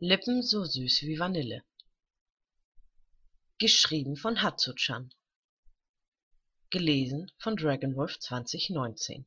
Lippen so süß wie Vanille. Geschrieben von Hatzo-chan. Gelesen von dragonwolf2019